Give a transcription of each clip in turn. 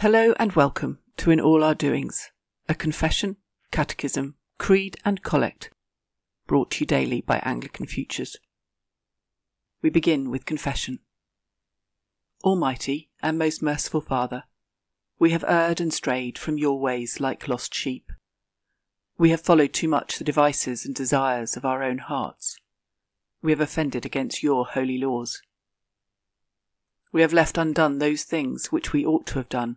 Hello and welcome to In All Our Doings, a confession, catechism, creed, and collect brought to you daily by Anglican Futures. We begin with confession. Almighty and most merciful Father, we have erred and strayed from your ways like lost sheep. We have followed too much the devices and desires of our own hearts. We have offended against your holy laws. We have left undone those things which we ought to have done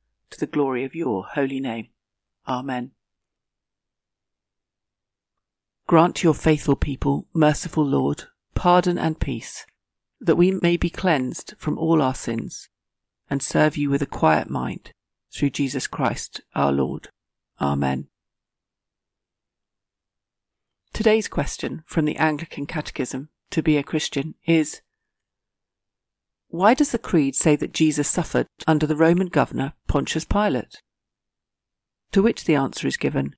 to the glory of your holy name. Amen. Grant to your faithful people, merciful Lord, pardon and peace, that we may be cleansed from all our sins, and serve you with a quiet mind, through Jesus Christ our Lord. Amen. Today's question from the Anglican Catechism to be a Christian is why does the Creed say that Jesus suffered under the Roman governor Pontius Pilate? To which the answer is given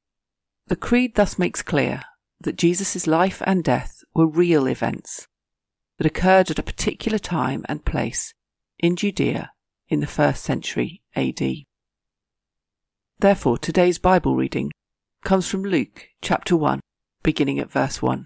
The Creed thus makes clear that Jesus' life and death were real events that occurred at a particular time and place in Judea in the first century AD. Therefore, today's Bible reading comes from Luke chapter 1, beginning at verse 1.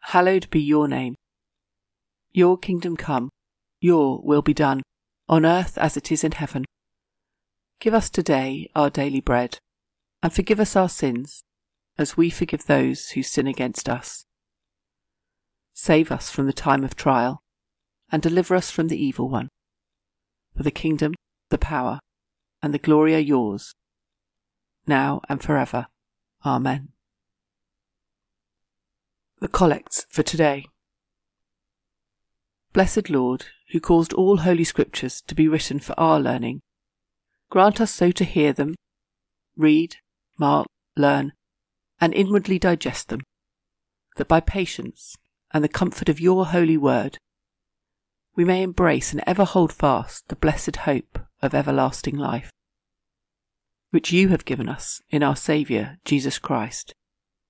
hallowed be your name. Your kingdom come, your will be done, on earth as it is in heaven. Give us today our daily bread, and forgive us our sins, as we forgive those who sin against us. Save us from the time of trial, and deliver us from the evil one. For the kingdom, the power, and the glory are yours, now and forever. Amen the collects for today. Blessed Lord, who caused all holy scriptures to be written for our learning, grant us so to hear them, read, mark, learn, and inwardly digest them, that by patience and the comfort of your holy word, we may embrace and ever hold fast the blessed hope of everlasting life, which you have given us in our Saviour Jesus Christ,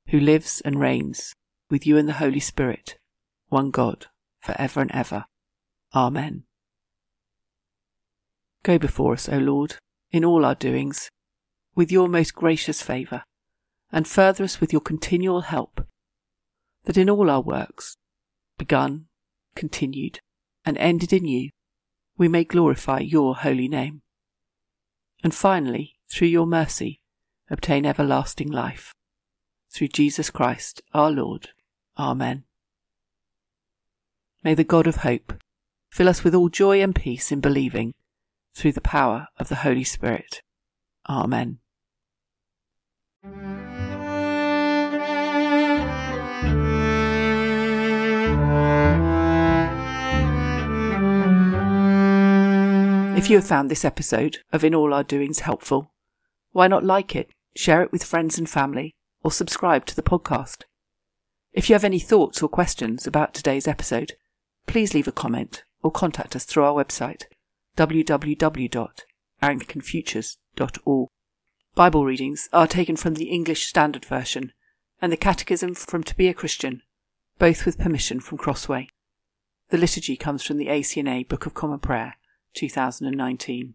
who lives and reigns with you and the Holy Spirit, one God, for ever and ever. Amen. Go before us, O Lord, in all our doings, with your most gracious favour, and further us with your continual help, that in all our works, begun, continued, and ended in you, we may glorify your holy name. And finally, through your mercy, obtain everlasting life. Through Jesus Christ our Lord. Amen. May the God of hope fill us with all joy and peace in believing through the power of the Holy Spirit. Amen. If you have found this episode of In All Our Doings helpful, why not like it, share it with friends and family, or subscribe to the podcast? If you have any thoughts or questions about today's episode, please leave a comment or contact us through our website www.anglicanfutures.org. Bible readings are taken from the English Standard Version and the Catechism from To Be a Christian, both with permission from Crossway. The liturgy comes from the ACNA Book of Common Prayer, 2019.